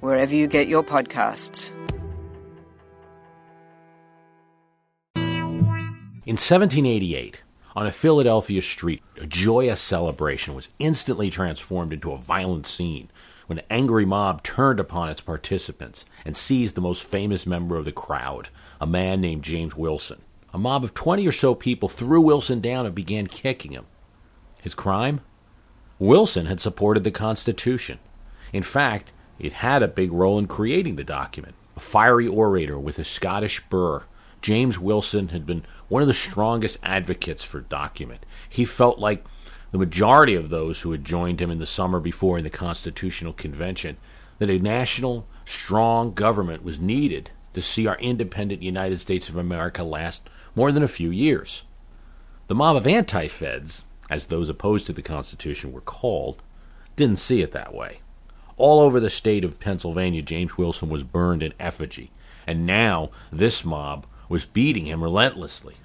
wherever you get your podcasts. In 1788, on a Philadelphia street, a joyous celebration was instantly transformed into a violent scene when an angry mob turned upon its participants and seized the most famous member of the crowd, a man named James Wilson. A mob of 20 or so people threw Wilson down and began kicking him. His crime? Wilson had supported the Constitution. In fact, it had a big role in creating the document. A fiery orator with a Scottish burr, James Wilson had been one of the strongest advocates for document. He felt like the majority of those who had joined him in the summer before in the Constitutional Convention that a national, strong government was needed to see our independent United States of America last more than a few years. The mob of anti feds, as those opposed to the Constitution were called, didn't see it that way. All over the state of Pennsylvania, James Wilson was burned in effigy, and now this mob was beating him relentlessly.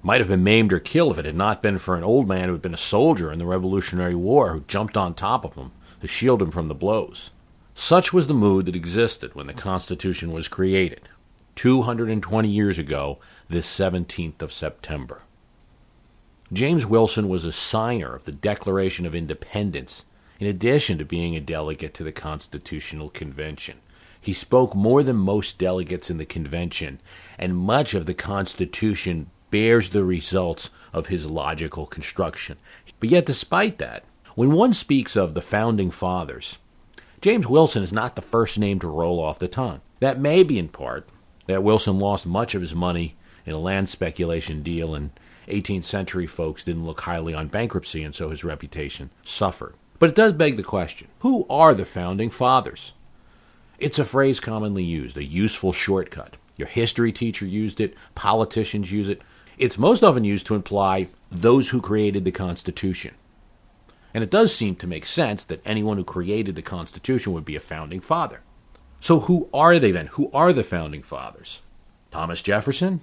Might have been maimed or killed if it had not been for an old man who had been a soldier in the Revolutionary War who jumped on top of him to shield him from the blows. Such was the mood that existed when the Constitution was created, 220 years ago, this 17th of September. James Wilson was a signer of the Declaration of Independence in addition to being a delegate to the Constitutional Convention. He spoke more than most delegates in the convention, and much of the Constitution bears the results of his logical construction. But yet, despite that, when one speaks of the Founding Fathers, James Wilson is not the first name to roll off the tongue. That may be in part that Wilson lost much of his money in a land speculation deal, and 18th century folks didn't look highly on bankruptcy, and so his reputation suffered. But it does beg the question who are the founding fathers? It's a phrase commonly used, a useful shortcut. Your history teacher used it, politicians use it. It's most often used to imply those who created the Constitution. And it does seem to make sense that anyone who created the Constitution would be a founding father. So, who are they then? Who are the founding fathers? Thomas Jefferson?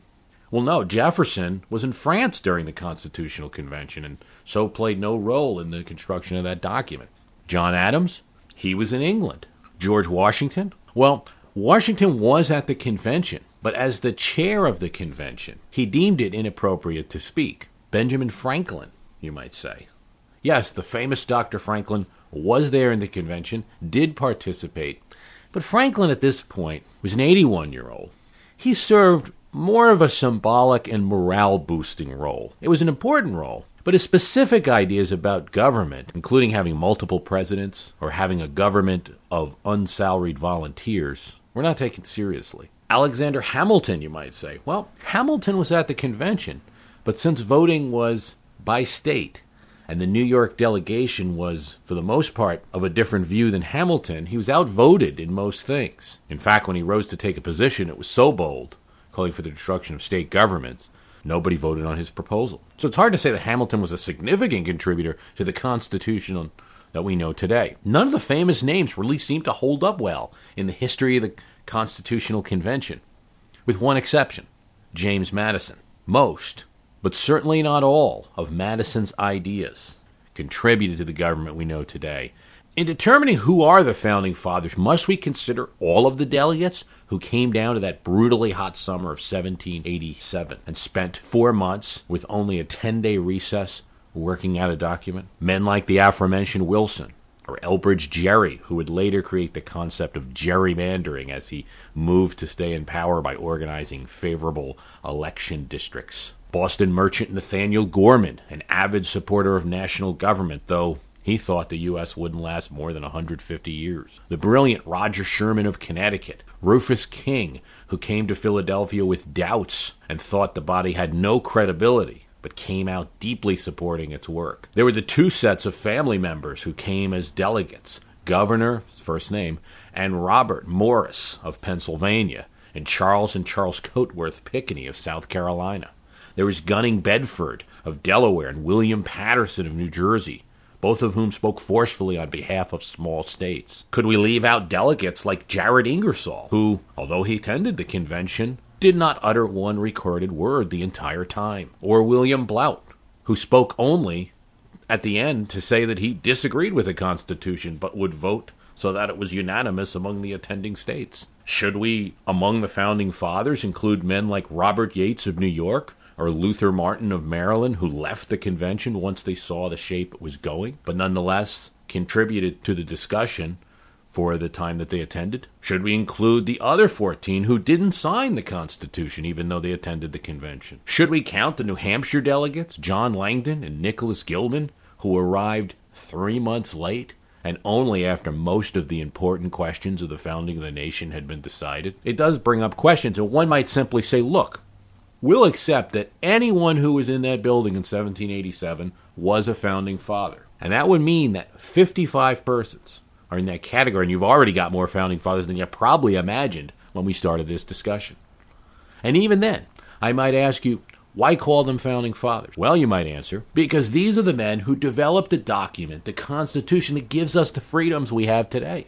Well, no, Jefferson was in France during the Constitutional Convention and so played no role in the construction of that document. John Adams? He was in England. George Washington? Well, Washington was at the convention, but as the chair of the convention, he deemed it inappropriate to speak. Benjamin Franklin, you might say. Yes, the famous Dr. Franklin was there in the convention, did participate, but Franklin at this point was an 81 year old. He served more of a symbolic and morale boosting role. It was an important role, but his specific ideas about government, including having multiple presidents or having a government of unsalaried volunteers, were not taken seriously. Alexander Hamilton, you might say. Well, Hamilton was at the convention, but since voting was by state, and the New York delegation was, for the most part, of a different view than Hamilton, he was outvoted in most things. In fact, when he rose to take a position, it was so bold calling for the destruction of state governments, nobody voted on his proposal. So it's hard to say that Hamilton was a significant contributor to the Constitution that we know today. None of the famous names really seem to hold up well in the history of the Constitutional Convention, with one exception James Madison. Most, but certainly not all, of Madison's ideas contributed to the government we know today. In determining who are the founding fathers, must we consider all of the delegates who came down to that brutally hot summer of 1787 and spent four months with only a 10 day recess working out a document? Men like the aforementioned Wilson, or Elbridge Gerry, who would later create the concept of gerrymandering as he moved to stay in power by organizing favorable election districts. Boston merchant Nathaniel Gorham, an avid supporter of national government, though he thought the U.S. wouldn't last more than 150 years. The brilliant Roger Sherman of Connecticut, Rufus King, who came to Philadelphia with doubts and thought the body had no credibility, but came out deeply supporting its work. There were the two sets of family members who came as delegates Gouverneur, first name, and Robert Morris of Pennsylvania, and Charles and Charles Cotesworth Pinckney of South Carolina. There was Gunning Bedford of Delaware and William Paterson of New Jersey, both of whom spoke forcefully on behalf of small states. Could we leave out delegates like Jared Ingersoll, who, although he attended the convention, did not utter one recorded word the entire time, or William Blount, who spoke only at the end to say that he disagreed with the Constitution but would vote so that it was unanimous among the attending states. Should we, among the founding fathers, include men like Robert Yates of New York or Luther Martin of Maryland, who left the convention once they saw the shape it was going, but nonetheless contributed to the discussion for the time that they attended? Should we include the other 14 who didn't sign the Constitution even though they attended the convention? Should we count the New Hampshire delegates, John Langdon and Nicholas Gilman, who arrived three months late and only after most of the important questions of the founding of the nation had been decided? It does bring up questions, and one might simply say, look, we'll accept that anyone who was in that building in 1787 was a founding father. And that would mean that 55 persons are in that category, and you've already got more founding fathers than you probably imagined when we started this discussion. And even then, I might ask you, why call them founding fathers? Well, you might answer, because these are the men who developed the document, the Constitution that gives us the freedoms we have today.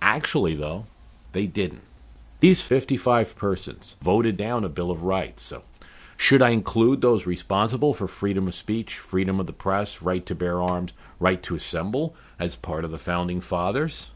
Actually, though, they didn't. These 55 persons voted down a Bill of Rights, so should I include those responsible for freedom of speech, freedom of the press, right to bear arms, right to assemble as part of the founding fathers?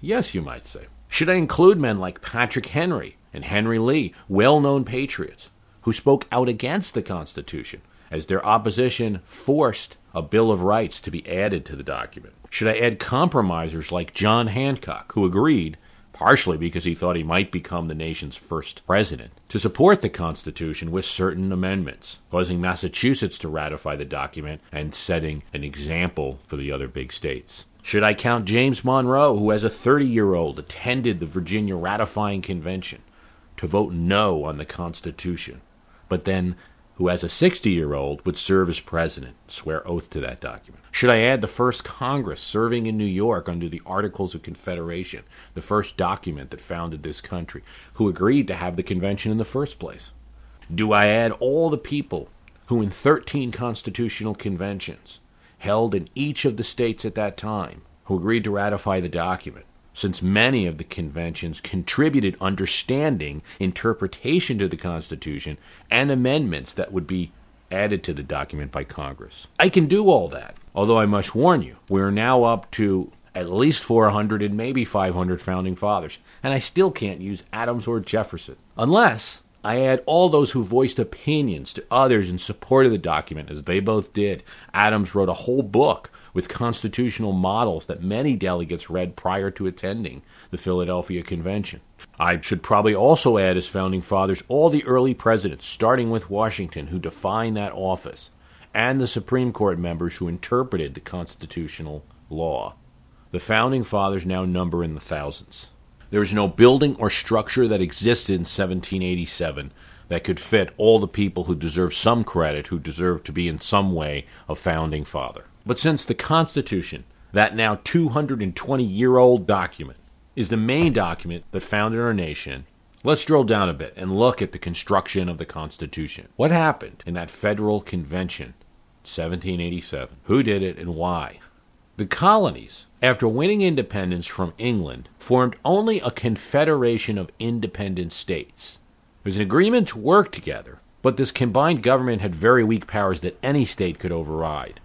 Yes, you might say. Should I include men like Patrick Henry and Henry Lee, well known patriots, who spoke out against the Constitution as their opposition forced a Bill of Rights to be added to the document? Should I add compromisers like John Hancock, who agreed partially because he thought he might become the nation's first president, to support the Constitution with certain amendments, causing Massachusetts to ratify the document and setting an example for the other big states. Should I count James Monroe, who as a 30 year old attended the Virginia ratifying convention to vote no on the Constitution, but then who as a 60 year old would serve as president, swear oath to that document? Should I add the first Congress serving in New York under the Articles of Confederation, the first document that founded this country, who agreed to have the convention in the first place? Do I add all the people who, in 13 constitutional conventions held in each of the states at that time, who agreed to ratify the document? Since many of the conventions contributed understanding, interpretation to the Constitution, and amendments that would be added to the document by Congress. I can do all that, although I must warn you, we're now up to at least 400 and maybe 500 founding fathers, and I still can't use Adams or Jefferson. Unless I add all those who voiced opinions to others in support of the document, as they both did. Adams wrote a whole book with constitutional models that many delegates read prior to attending the Philadelphia Convention. I should probably also add as founding fathers all the early presidents, starting with Washington, who defined that office, and the Supreme Court members who interpreted the constitutional law. The founding fathers now number in the thousands. There is no building or structure that existed in 1787 that could fit all the people who deserve some credit, who deserve to be in some way a founding father. But since the Constitution, that now 220 year old document, is the main document that founded our nation, let's drill down a bit and look at the construction of the Constitution. What happened in that Federal Convention, 1787? Who did it and why? The colonies, after winning independence from England, formed only a confederation of independent states. There was an agreement to work together, but this combined government had very weak powers that any state could override.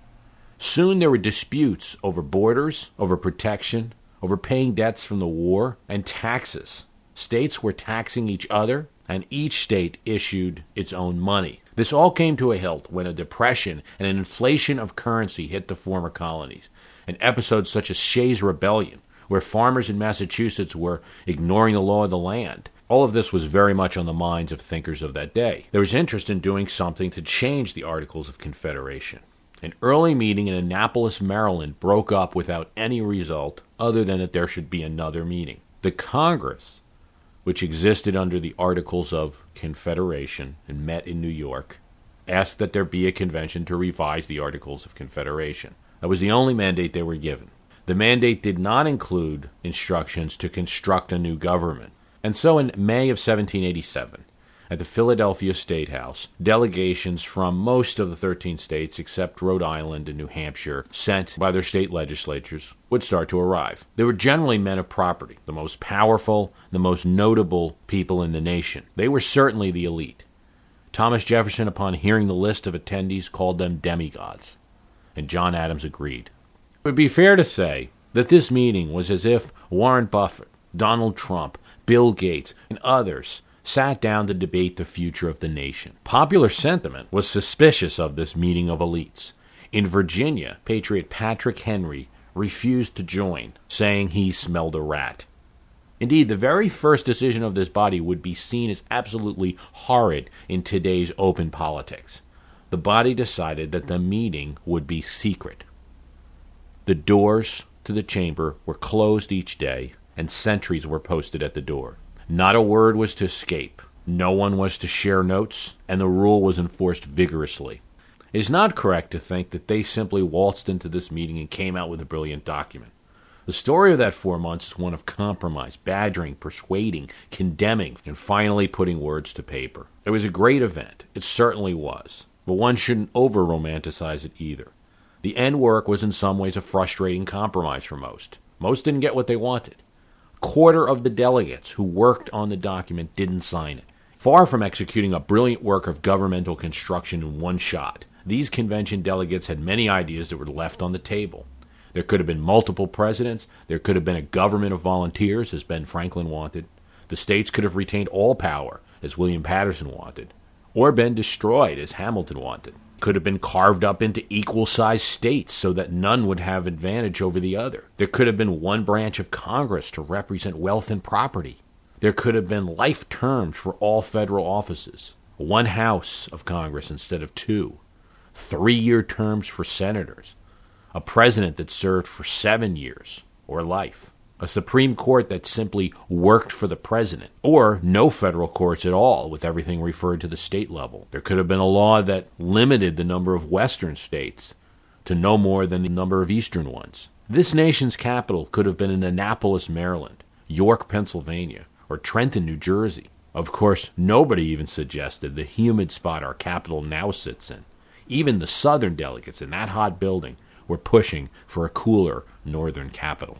Soon there were disputes over borders, over protection, over paying debts from the war, and taxes. States were taxing each other, and each state issued its own money. This all came to a halt when a depression and an inflation of currency hit the former colonies. And episodes such as Shays' Rebellion, where farmers in Massachusetts were ignoring the law of the land. All of this was very much on the minds of thinkers of that day. There was interest in doing something to change the Articles of Confederation. An early meeting in Annapolis, Maryland broke up without any result other than that there should be another meeting. The Congress, which existed under the Articles of Confederation and met in New York, asked that there be a convention to revise the Articles of Confederation. That was the only mandate they were given. The mandate did not include instructions to construct a new government. And so in May of 1787, at the Philadelphia State House, delegations from most of the 13 states, except Rhode Island and New Hampshire, sent by their state legislatures, would start to arrive. They were generally men of property, the most powerful, the most notable people in the nation. They were certainly the elite. Thomas Jefferson, upon hearing the list of attendees, called them demigods, and John Adams agreed. It would be fair to say that this meeting was as if Warren Buffett, Donald Trump, Bill Gates, and others sat down to debate the future of the nation. Popular sentiment was suspicious of this meeting of elites. In Virginia, Patriot Patrick Henry refused to join, saying he smelled a rat. Indeed, the very first decision of this body would be seen as absolutely horrid in today's open politics. The body decided that the meeting would be secret. The doors to the chamber were closed each day, and sentries were posted at the door. Not a word was to escape. No one was to share notes, and the rule was enforced vigorously. It is not correct to think that they simply waltzed into this meeting and came out with a brilliant document. The story of that four months is one of compromise, badgering, persuading, condemning, and finally putting words to paper. It was a great event. It certainly was. But one shouldn't over romanticize it either. The end work was in some ways a frustrating compromise for most. Most didn't get what they wanted. Quarter of the delegates who worked on the document didn't sign it. Far from executing a brilliant work of governmental construction in one shot, these convention delegates had many ideas that were left on the table. There could have been multiple presidents. There could have been a government of volunteers, as Ben Franklin wanted. The states could have retained all power, as William Paterson wanted, or been destroyed, as Hamilton wanted could have been carved up into equal sized states so that none would have advantage over the other. There could have been one branch of Congress to represent wealth and property. There could have been life terms for all federal offices, one House of Congress instead of two, three year terms for senators, a president that served for seven years or life a Supreme Court that simply worked for the president, or no federal courts at all, with everything referred to the state level. There could have been a law that limited the number of western states to no more than the number of eastern ones. This nation's capital could have been in Annapolis, Maryland, York, Pennsylvania, or Trenton, New Jersey. Of course, nobody even suggested the humid spot our capital now sits in. Even the southern delegates in that hot building were pushing for a cooler northern capital.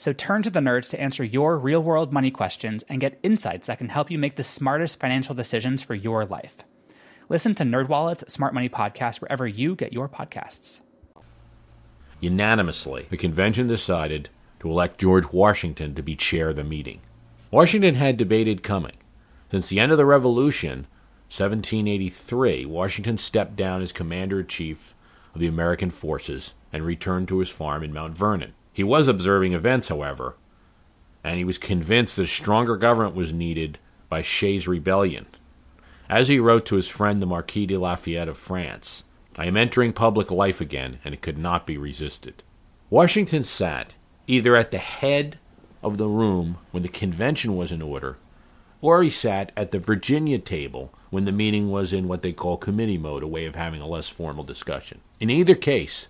So turn to the nerds to answer your real world money questions and get insights that can help you make the smartest financial decisions for your life. Listen to NerdWallet's Smart Money Podcast wherever you get your podcasts. Unanimously, the convention decided to elect George Washington to be chair of the meeting. Washington had debated coming. Since the end of the Revolution, 1783, Washington stepped down as commander in chief of the American forces and returned to his farm in Mount Vernon. He was observing events, however, and he was convinced that a stronger government was needed by Shays' rebellion. As he wrote to his friend the Marquis de Lafayette of France, I am entering public life again, and it could not be resisted. Washington sat either at the head of the room when the convention was in order, or he sat at the Virginia table when the meeting was in what they call committee mode, a way of having a less formal discussion. In either case,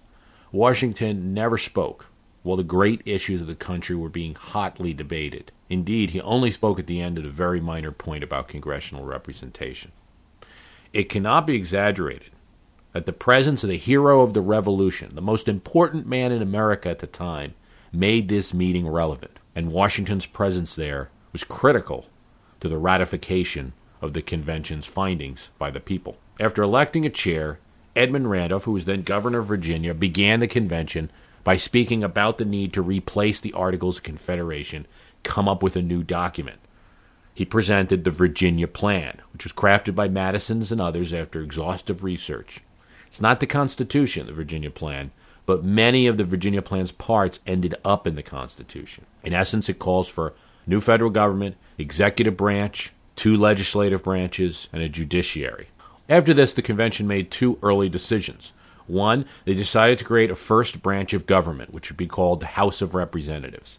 Washington never spoke while the great issues of the country were being hotly debated. Indeed, he only spoke at the end at a very minor point about congressional representation. It cannot be exaggerated that the presence of the hero of the revolution, the most important man in America at the time, made this meeting relevant, and Washington's presence there was critical to the ratification of the convention's findings by the people. After electing a chair, Edmund Randolph, who was then governor of Virginia, began the convention by speaking about the need to replace the Articles of Confederation, come up with a new document. He presented the Virginia Plan, which was crafted by Madison's and others after exhaustive research. It's not the Constitution, the Virginia Plan, but many of the Virginia Plan's parts ended up in the Constitution. In essence, it calls for new federal government, executive branch, two legislative branches, and a judiciary. After this, the convention made two early decisions. One, they decided to create a first branch of government, which would be called the House of Representatives.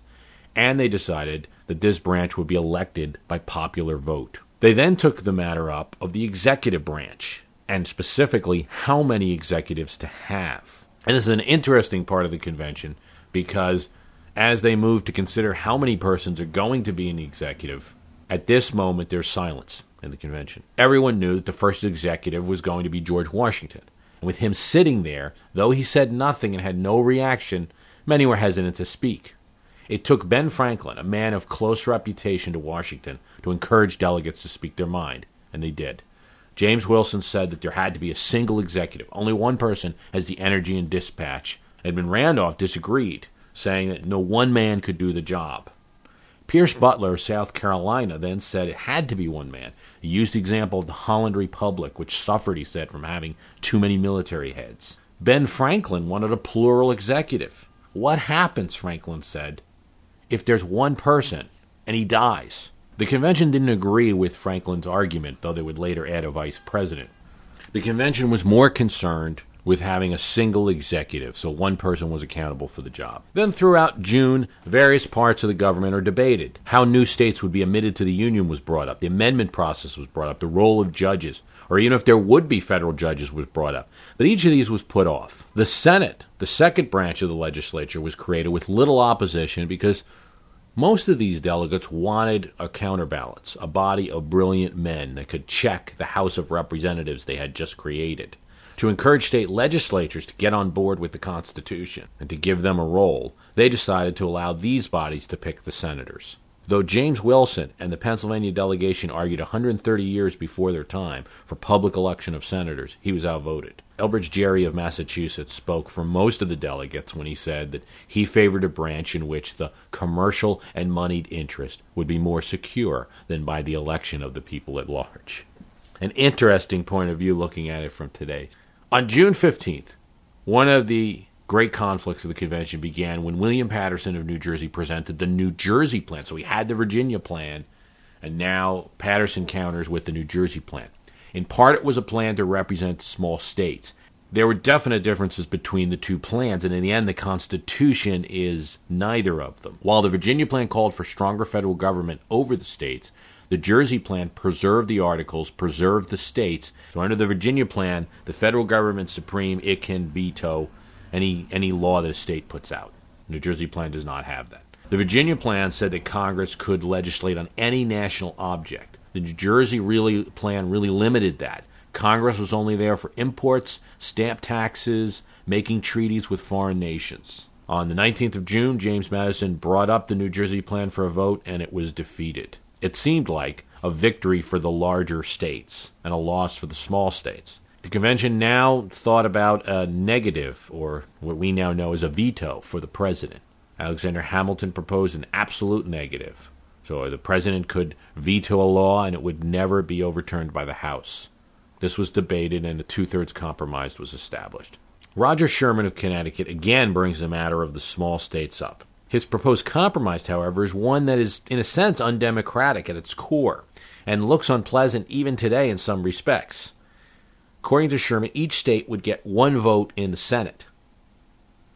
And they decided that this branch would be elected by popular vote. They then took the matter up of the executive branch, and specifically how many executives to have. And this is an interesting part of the convention because as they move to consider how many persons are going to be in the executive, at this moment there's silence in the convention. Everyone knew that the first executive was going to be George Washington. With him sitting there, though he said nothing and had no reaction, many were hesitant to speak. It took Ben Franklin, a man of close reputation to Washington, to encourage delegates to speak their mind, and they did. James Wilson said that there had to be a single executive. Only one person has the energy and dispatch. Edmund Randolph disagreed, saying that no one man could do the job. Pierce Butler of South Carolina then said it had to be one man. He used the example of the Holland Republic, which suffered, he said, from having too many military heads. Ben Franklin wanted a plural executive. What happens, Franklin said, if there's one person and he dies? The convention didn't agree with Franklin's argument, though they would later add a vice president. The convention was more concerned with having a single executive, so one person was accountable for the job. Then, throughout June, various parts of the government are debated. How new states would be admitted to the Union was brought up, the amendment process was brought up, the role of judges, or even if there would be federal judges was brought up. But each of these was put off. The Senate, the second branch of the legislature, was created with little opposition because most of these delegates wanted a counterbalance, a body of brilliant men that could check the House of Representatives they had just created to encourage state legislatures to get on board with the Constitution and to give them a role, they decided to allow these bodies to pick the senators. Though James Wilson and the Pennsylvania delegation argued 130 years before their time for public election of senators, he was outvoted. Elbridge Gerry of Massachusetts spoke for most of the delegates when he said that he favored a branch in which the commercial and moneyed interest would be more secure than by the election of the people at large. An interesting point of view looking at it from today. On June 15th, one of the great conflicts of the convention began when William Paterson of New Jersey presented the New Jersey plan. So we had the Virginia plan, and now Paterson counters with the New Jersey plan. In part, it was a plan to represent small states. There were definite differences between the two plans, and in the end, the Constitution is neither of them. While the Virginia plan called for stronger federal government over the states, the Jersey plan preserved the articles, preserved the states. So under the Virginia plan, the federal government's supreme. It can veto any any law that a state puts out. The New Jersey plan does not have that. The Virginia plan said that Congress could legislate on any national object. The New Jersey really plan really limited that. Congress was only there for imports, stamp taxes, making treaties with foreign nations. On the 19th of June, James Madison brought up the New Jersey plan for a vote, and it was defeated it seemed like a victory for the larger states and a loss for the small states. The convention now thought about a negative, or what we now know as a veto, for the president. Alexander Hamilton proposed an absolute negative. So the president could veto a law and it would never be overturned by the House. This was debated and a two thirds compromise was established. Roger Sherman of Connecticut again brings the matter of the small states up. His proposed compromise, however, is one that is, in a sense, undemocratic at its core and looks unpleasant even today in some respects. According to Sherman, each state would get one vote in the Senate,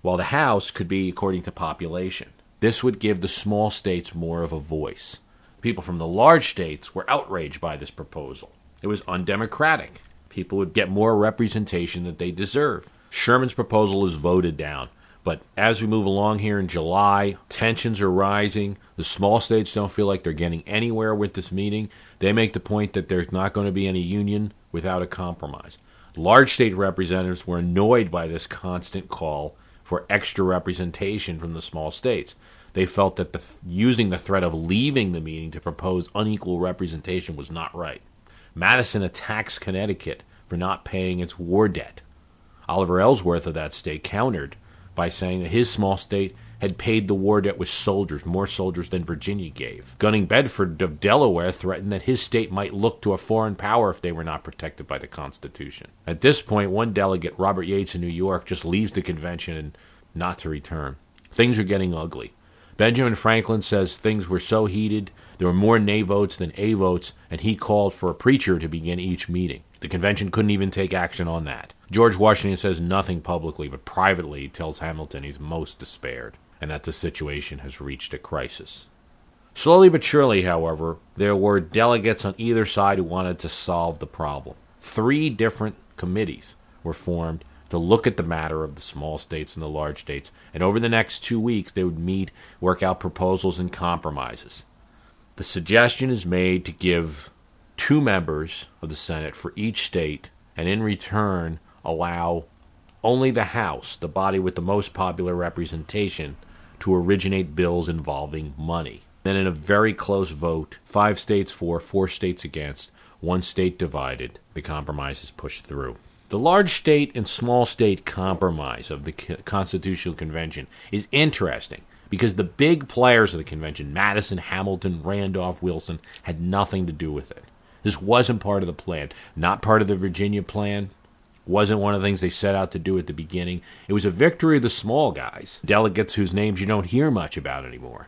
while the House could be according to population. This would give the small states more of a voice. People from the large states were outraged by this proposal. It was undemocratic. People would get more representation that they deserve. Sherman's proposal is voted down. But as we move along here in July, tensions are rising. The small states don't feel like they're getting anywhere with this meeting. They make the point that there's not going to be any union without a compromise. Large state representatives were annoyed by this constant call for extra representation from the small states. They felt that the, using the threat of leaving the meeting to propose unequal representation was not right. Madison attacks Connecticut for not paying its war debt. Oliver Ellsworth of that state countered by saying that his small state had paid the war debt with soldiers, more soldiers than Virginia gave. Gunning Bedford of Delaware threatened that his state might look to a foreign power if they were not protected by the Constitution. At this point, one delegate, Robert Yates in New York, just leaves the convention and not to return. Things are getting ugly. Benjamin Franklin says things were so heated, there were more nay votes than a votes, and he called for a preacher to begin each meeting. The convention couldn't even take action on that. George Washington says nothing publicly, but privately he tells Hamilton he's most despaired and that the situation has reached a crisis. Slowly but surely, however, there were delegates on either side who wanted to solve the problem. Three different committees were formed to look at the matter of the small states and the large states, and over the next two weeks they would meet, work out proposals and compromises. The suggestion is made to give two members of the Senate for each state, and in return allow only the House, the body with the most popular representation, to originate bills involving money. Then, in a very close vote, five states for, four states against, one state divided, the compromise is pushed through. The large state and small state compromise of the Constitutional Convention is interesting because the big players of the convention, Madison, Hamilton, Randolph, Wilson, had nothing to do with it. This wasn't part of the plan, not part of the Virginia plan, wasn't one of the things they set out to do at the beginning. It was a victory of the small guys, delegates whose names you don't hear much about anymore.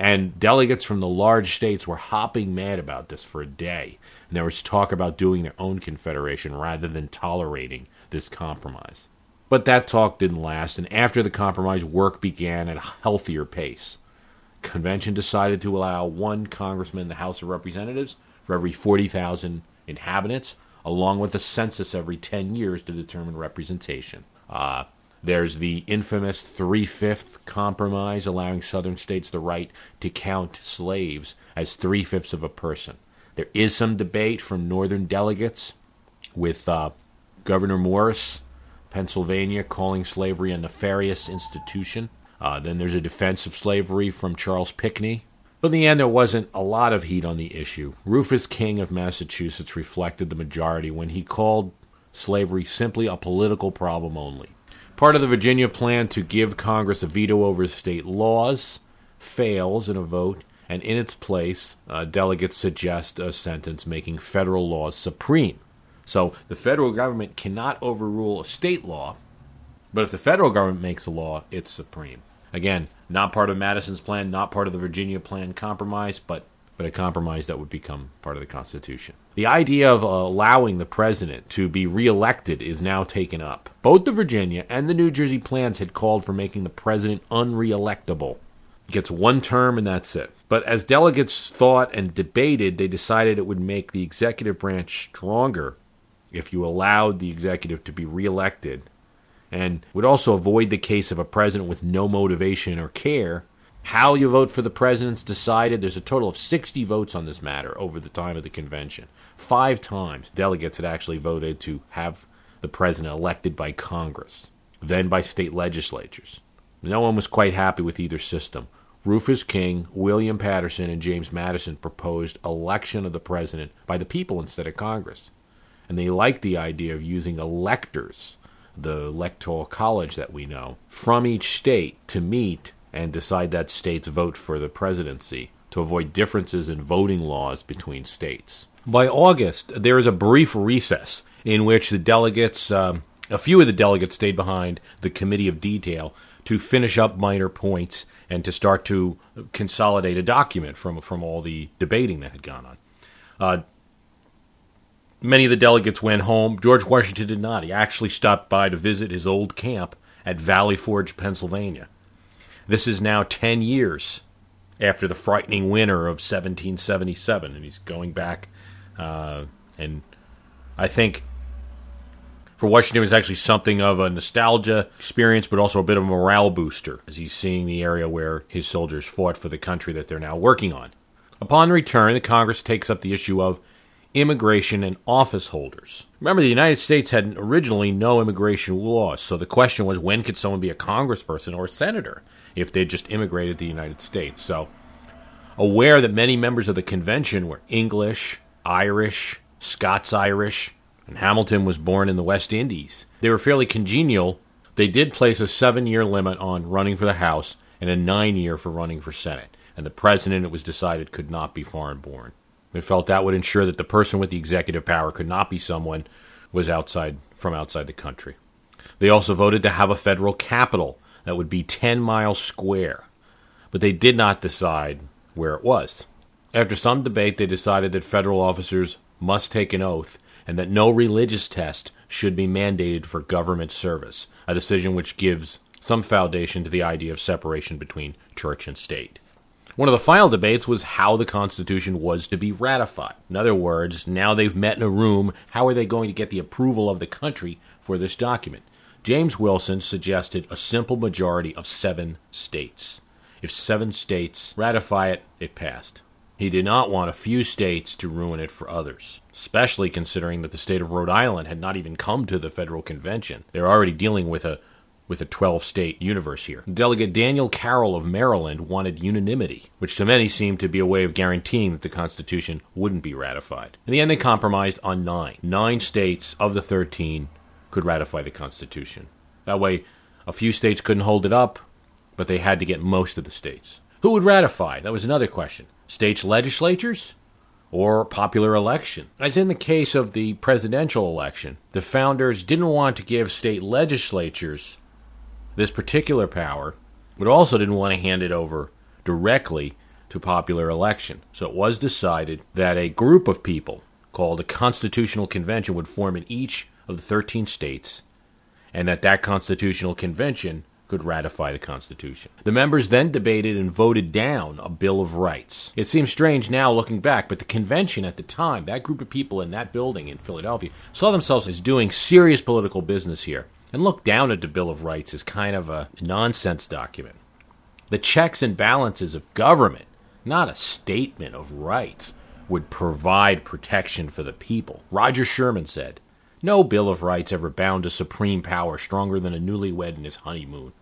And delegates from the large states were hopping mad about this for a day. And there was talk about doing their own confederation rather than tolerating this compromise. But that talk didn't last, and after the compromise, work began at a healthier pace. Convention decided to allow one congressman in the House of Representatives for every 40,000 inhabitants, along with a census every 10 years to determine representation. Uh, there's the infamous three fifth compromise, allowing southern states the right to count slaves as three fifths of a person. There is some debate from northern delegates with uh, Gouverneur Morris, Pennsylvania, calling slavery a nefarious institution. Uh, then there's a defense of slavery from Charles Pinckney, but in the end, there wasn't a lot of heat on the issue. Rufus King of Massachusetts reflected the majority when he called slavery simply a political problem only. Part of the Virginia plan to give Congress a veto over state laws fails in a vote, and in its place, uh, delegates suggest a sentence making federal laws supreme. So the federal government cannot overrule a state law, but if the federal government makes a law, it's supreme. Again, not part of Madison's plan, not part of the Virginia plan compromise, but but a compromise that would become part of the Constitution. The idea of allowing the president to be reelected is now taken up. Both the Virginia and the New Jersey plans had called for making the president unreelectable. He gets one term and that's it. But as delegates thought and debated, they decided it would make the executive branch stronger if you allowed the executive to be reelected and would also avoid the case of a president with no motivation or care. How you vote for the president's decided. There's a total of 60 votes on this matter over the time of the convention. Five times delegates had actually voted to have the president elected by Congress, then by state legislatures. No one was quite happy with either system. Rufus King, William Paterson, and James Madison proposed election of the president by the people instead of Congress. And they liked the idea of using electors the electoral college that we know, from each state to meet and decide that state's vote for the presidency to avoid differences in voting laws between states. By August, there is a brief recess in which the delegates, um, a few of the delegates, stayed behind the committee of detail to finish up minor points and to start to consolidate a document from from all the debating that had gone on. Uh, Many of the delegates went home. George Washington did not. He actually stopped by to visit his old camp at Valley Forge, Pennsylvania. This is now 10 years after the frightening winter of 1777, and he's going back. Uh, and I think for Washington, it was actually something of a nostalgia experience, but also a bit of a morale booster as he's seeing the area where his soldiers fought for the country that they're now working on. Upon return, the Congress takes up the issue of immigration and office holders. Remember, the United States had originally no immigration laws, so the question was when could someone be a congressperson or a senator if they'd just immigrated to the United States? So, aware that many members of the convention were English, Irish, Scots Irish, And Hamilton was born in the West Indies. They were fairly congenial. They did place a seven year limit on running for the House and a nine year for running for Senate. And the president, it was decided, could not be foreign born. They felt that would ensure that the person with the executive power could not be someone was outside from outside the country. They also voted to have a federal capital that would be 10 miles square, but they did not decide where it was. After some debate, they decided that federal officers must take an oath and that no religious test should be mandated for government service, a decision which gives some foundation to the idea of separation between church and state. One of the final debates was how the Constitution was to be ratified. In other words, now they've met in a room, how are they going to get the approval of the country for this document? James Wilson suggested a simple majority of seven states. If seven states ratify it, it passed. He did not want a few states to ruin it for others, especially considering that the state of Rhode Island had not even come to the federal convention. They're already dealing with a with a 12 state universe here. Delegate Daniel Carroll of Maryland wanted unanimity, which to many seemed to be a way of guaranteeing that the Constitution wouldn't be ratified. In the end, they compromised on nine. Nine states of the 13 could ratify the Constitution. That way, a few states couldn't hold it up, but they had to get most of the states. Who would ratify? That was another question. States' legislatures? or popular election. As in the case of the presidential election, the founders didn't want to give state legislatures this particular power, but also didn't want to hand it over directly to popular election. So it was decided that a group of people called a constitutional convention would form in each of the 13 states and that that constitutional convention could ratify the Constitution. The members then debated and voted down a Bill of Rights. It seems strange now looking back, but the convention at the time, that group of people in that building in Philadelphia, saw themselves as doing serious political business here and look down at the Bill of Rights as kind of a nonsense document. The checks and balances of government, not a statement of rights, would provide protection for the people. Roger Sherman said, No Bill of Rights ever bound a supreme power stronger than a newlywed in his honeymoon.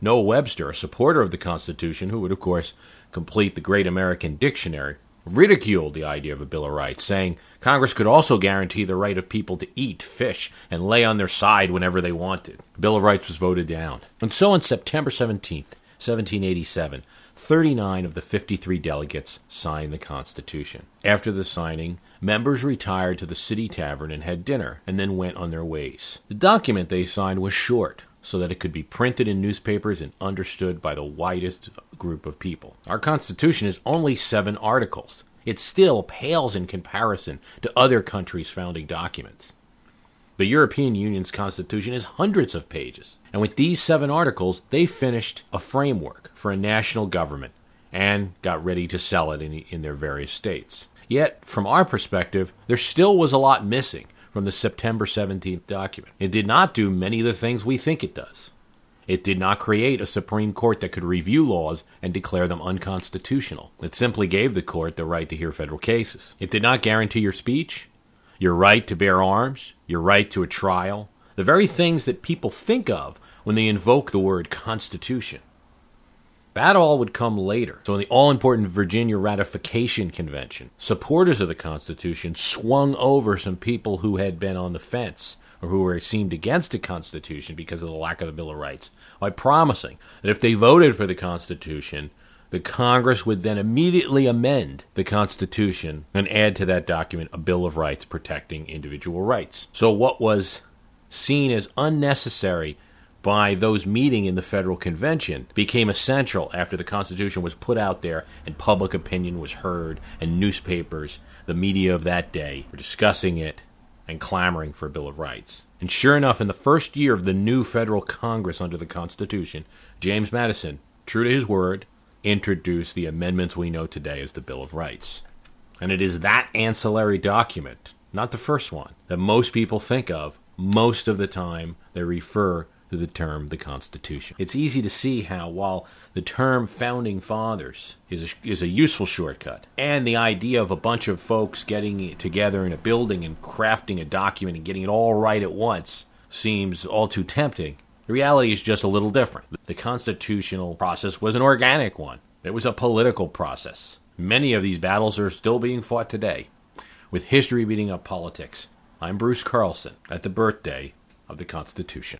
Noah Webster, a supporter of the Constitution, who would, of course, complete the Great American Dictionary, ridiculed the idea of a Bill of Rights, saying Congress could also guarantee the right of people to eat fish and lay on their side whenever they wanted. The Bill of Rights was voted down. And so on September 17th, 1787, 39 of the 53 delegates signed the Constitution. After the signing, members retired to the city tavern and had dinner, and then went on their ways. The document they signed was short, so that it could be printed in newspapers and understood by the widest group of people. Our Constitution is only seven articles. It still pales in comparison to other countries' founding documents. The European Union's constitution is hundreds of pages, and with these seven articles, they finished a framework for a national government and got ready to sell it in, in their various states. Yet, from our perspective, there still was a lot missing from the September 17th document. It did not do many of the things we think it does. It did not create a Supreme Court that could review laws and declare them unconstitutional. It simply gave the court the right to hear federal cases. It did not guarantee your speech, your right to bear arms, your right to a trial, the very things that people think of when they invoke the word Constitution. That all would come later. So, in the all important Virginia Ratification Convention, supporters of the Constitution swung over some people who had been on the fence or who were seemed against the Constitution because of the lack of the Bill of Rights by promising that if they voted for the Constitution, the Congress would then immediately amend the Constitution and add to that document a Bill of Rights protecting individual rights. So, what was seen as unnecessary by those meeting in the federal convention became essential after the Constitution was put out there and public opinion was heard, and newspapers, the media of that day, were discussing it and clamoring for a Bill of Rights. And sure enough, in the first year of the new federal Congress under the Constitution, James Madison, true to his word, introduced the amendments we know today as the Bill of Rights. And it is that ancillary document, not the first one, that most people think of most of the time they refer to the term the Constitution. It's easy to see how, while the term founding fathers is a, is a useful shortcut, and the idea of a bunch of folks getting together in a building and crafting a document and getting it all right at once seems all too tempting, the reality is just a little different. The constitutional process was an organic one, it was a political process. Many of these battles are still being fought today, with history beating up politics I'm Bruce Carlson at the birthday of the Constitution.